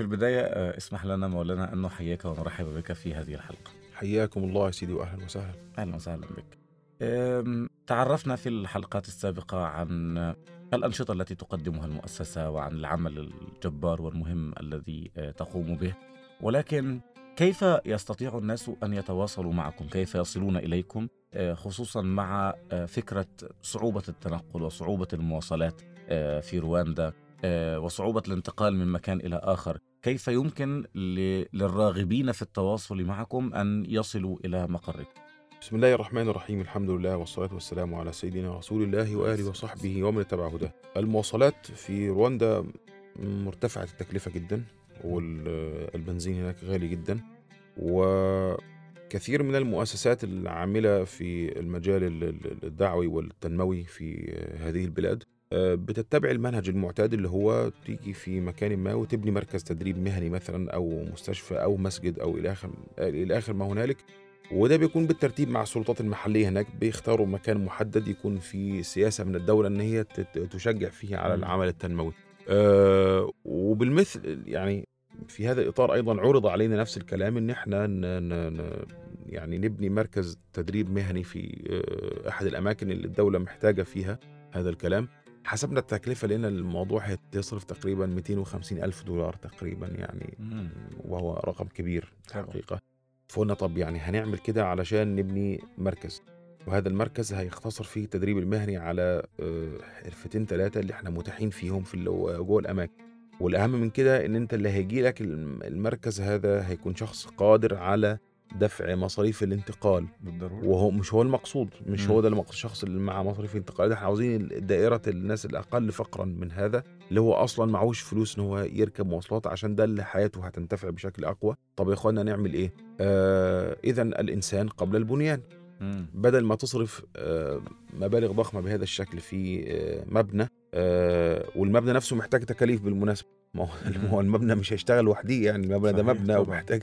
في البداية آه، اسمح لنا مولانا أن نحييك ونرحب بك في هذه الحلقة. حياكم الله يا سيدي واهلا وسهلا. أهلا وسهلا بك. تعرفنا في الحلقات السابقة عن الأنشطة التي تقدمها المؤسسة وعن العمل الجبار والمهم الذي آه، تقوم به. ولكن كيف يستطيع الناس أن يتواصلوا معكم؟ كيف يصلون إليكم؟ آه، خصوصا مع فكرة صعوبة التنقل وصعوبة المواصلات في رواندا وصعوبة الانتقال من مكان إلى آخر. كيف يمكن للراغبين في التواصل معكم أن يصلوا إلى مقركم؟ بسم الله الرحمن الرحيم الحمد لله والصلاة والسلام على سيدنا رسول الله وآله وصحبه ومن اتبع هداه. المواصلات في رواندا مرتفعة التكلفة جدا والبنزين هناك غالي جدا وكثير من المؤسسات العاملة في المجال ال- ال- الدعوي والتنموي في هذه البلاد بتتبع المنهج المعتاد اللي هو تيجي في مكان ما وتبني مركز تدريب مهني مثلا أو مستشفى أو مسجد أو إلى اخر إلى آخر ما هنالك وده بيكون بالترتيب مع السلطات المحلية هناك بيختاروا مكان محدد يكون في سياسة من الدولة إن هي تشجع فيه على. العمل التنموي. أه وبالمثل يعني في هذا الإطار أيضا عرض علينا نفس الكلام إن إحنا ن ن ن يعني نبني مركز تدريب مهني في آه، أحد الأماكن اللي الدولة محتاجة فيها هذا الكلام. حسبنا التكلفة لقينا الموضوع هيتصرف تقريبا 250 ألف دولار تقريبا يعني وهو رقم كبير. حقيقة فقلنا طب يعني هنعمل كده علشان نبني مركز وهذا المركز هيختصر فيه التدريب المهني على آه، حرفتين ثلاثة اللي إحنا متاحين فيهم في جوه الأماكن. والأهم من كده إن أنت اللي هيجي لك الم- المركز هذا هيكون شخص قادر على دفع مصاريف الانتقال. بالضرورة. وهو مش هو المقصود مش مم. هو ده المقصود الشخص اللي مع مصاريف الانتقال ده. إحنا عاوزين دائرة الناس الأقل فقرا من هذا اللي هو أصلا معهوش فلوس إن هو يركب مواصلات عشان ده اللي حياته هتنتفع بشكل أقوى. طب يا إخوانا نعمل إيه؟ آه إذا الإنسان قبل البنيان. بدل ما تصرف آه مبالغ ضخمة بهذا الشكل في آه مبنى آه والمبنى نفسه محتاج تكاليف بالمناسبة. ما هو المبنى مش هيشتغل وحده يعني المبنى ده مبنى. ومحتاج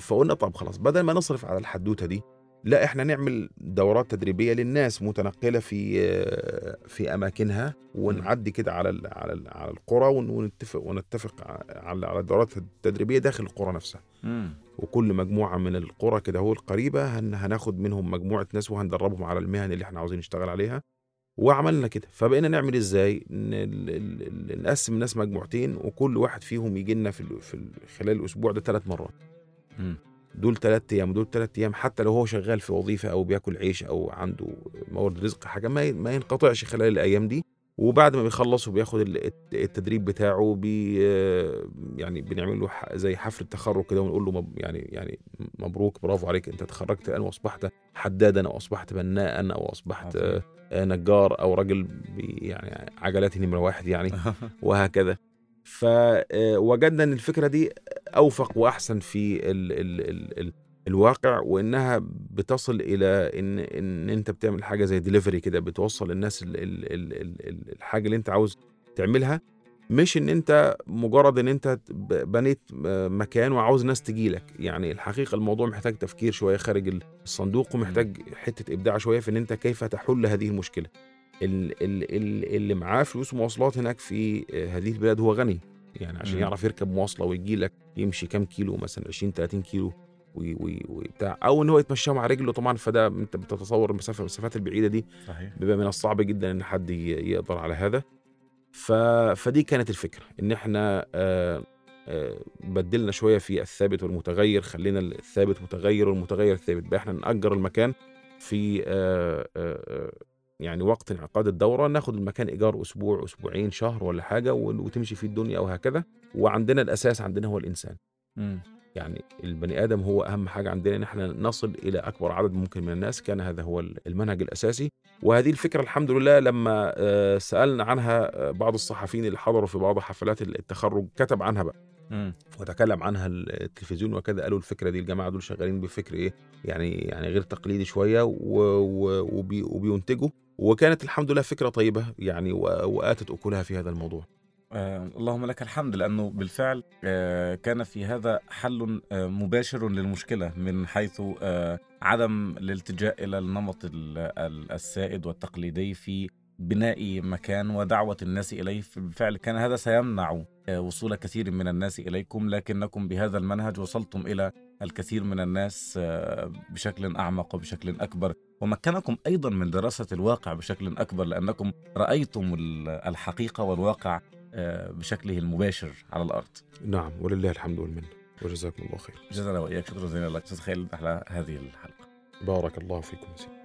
فقلنا طب خلاص بدل ما نصرف على الحدوتة دي لا إحنا نعمل دورات تدريبية للناس متنقلة في في أماكنها ونعدي كده على ال- على ال- على القرى ون- ونتفق ونتفق على على الدورات التدريبية داخل القرى نفسها مم. وكل مجموعة من القرى كده هو القريبة هن هناخد منهم مجموعة ناس وهندربهم على المهن اللي إحنا عاوزين نشتغل عليها وعملنا كده فبقينا نعمل إزاي نقسم الناس مجموعتين وكل واحد فيهم يجي لنا في ال- في ال- خلال الأسبوع ده ثلاث مرات. دول ثلاث أيام ودول ثلاث أيام حتى لو هو شغال في وظيفة أو بياكل عيش أو عنده مورد رزق حاجة ما ما ينقطعش خلال الأيام دي. وبعد ما بيخلص وبياخد ال- الت- التدريب بتاعه بي يعني بنعمل له زي حفله تخرج كده ونقول له يعني يعني مبروك برافو عليك أنت تخرجت الآن وأصبحت حدادا أو أصبحت بناء أو أصبحت. آه، نجار أو راجل يعني عجلات نمره واحد يعني وهكذا. فوجدنا إن الفكرة دي أوفق وأحسن في ال ال ال ال الواقع وإنها بتصل إلى إن إن أنت بتعمل حاجة زي ديليفري كده بتوصل للناس ال ال ال ال ال الحاجة اللي أنت عاوز تعملها. مش إن أنت مجرد إن أنت بنيت مكان وعاوز ناس تجي لك. يعني الحقيقة الموضوع محتاج تفكير شوية خارج الصندوق ومحتاج حتة إبداع شوية في إن أنت كيف تحل هذه المشكلة. ال- ال- ال- اللي معاه فلوس مواصلات هناك في هذه البلاد هو غني. يعني عشان. يعرف يركب مواصلة ويجي لك يمشي كام كيلو مثلا 20 30 كيلو وبتاع. أو إن هو يتمشى مع رجله طبعا فده أنت بتتصور المسافه المسافات البعيدة دي صحيح. بيبقى من الصعب جدا إن حد يقدر على هذا. ف... فدي كانت الفكرة إن إحنا آه، آه، بدلنا شوية في الثابت والمتغير خلينا الثابت متغير والمتغير ثابت بقى إحنا نأجر المكان في آه، يعني وقت انعقاد الدورة ناخد المكان إيجار أسبوع أسبوعين شهر ولا حاجة وتمشي فيه الدنيا وهكذا. وعندنا الأساس عندنا هو الإنسان. مم. يعني البني آدم هو أهم حاجة عندنا إن إحنا نصل إلى أكبر عدد ممكن من الناس. كان هذا هو المنهج الأساسي. وهذه الفكرة الحمد لله لما آه، سألنا عنها آه، بعض الصحفيين اللي حضروا في بعض حفلات التخرج كتب عنها بقى. مم. وتكلم عنها التلفزيون وكذا قالوا الفكرة دي الجماعة دول شغالين بفكر إيه يعني يعني غير تقليدي شوية و- و- وبي وبينتجوا وكانت الحمد لله فكرة طيبة يعني و- وآتت أكلها في هذا الموضوع آه اللهم لك الحمد لأنه بالفعل آه كان في هذا حل آه مباشر للمشكلة من حيث آه عدم الالتجاء إلى النمط ال- ال- السائد والتقليدي في بناء مكان ودعوة الناس إليه. بالفعل كان هذا سيمنع آه وصول كثير من الناس إليكم لكنكم بهذا المنهج وصلتم إلى الكثير من الناس آه بشكل أعمق وبشكل أكبر. ومكنكم أيضا من دراسة الواقع بشكل أكبر لأنكم رأيتم ال- الحقيقة والواقع آه، بشكله المباشر على الأرض. نعم ولله الحمد والمنة وجزاكم الله خير. جزانا وإياك شكرا جزيلا لك. أستاذ خالد على هذه الحلقة. بارك الله فيكم سيدي.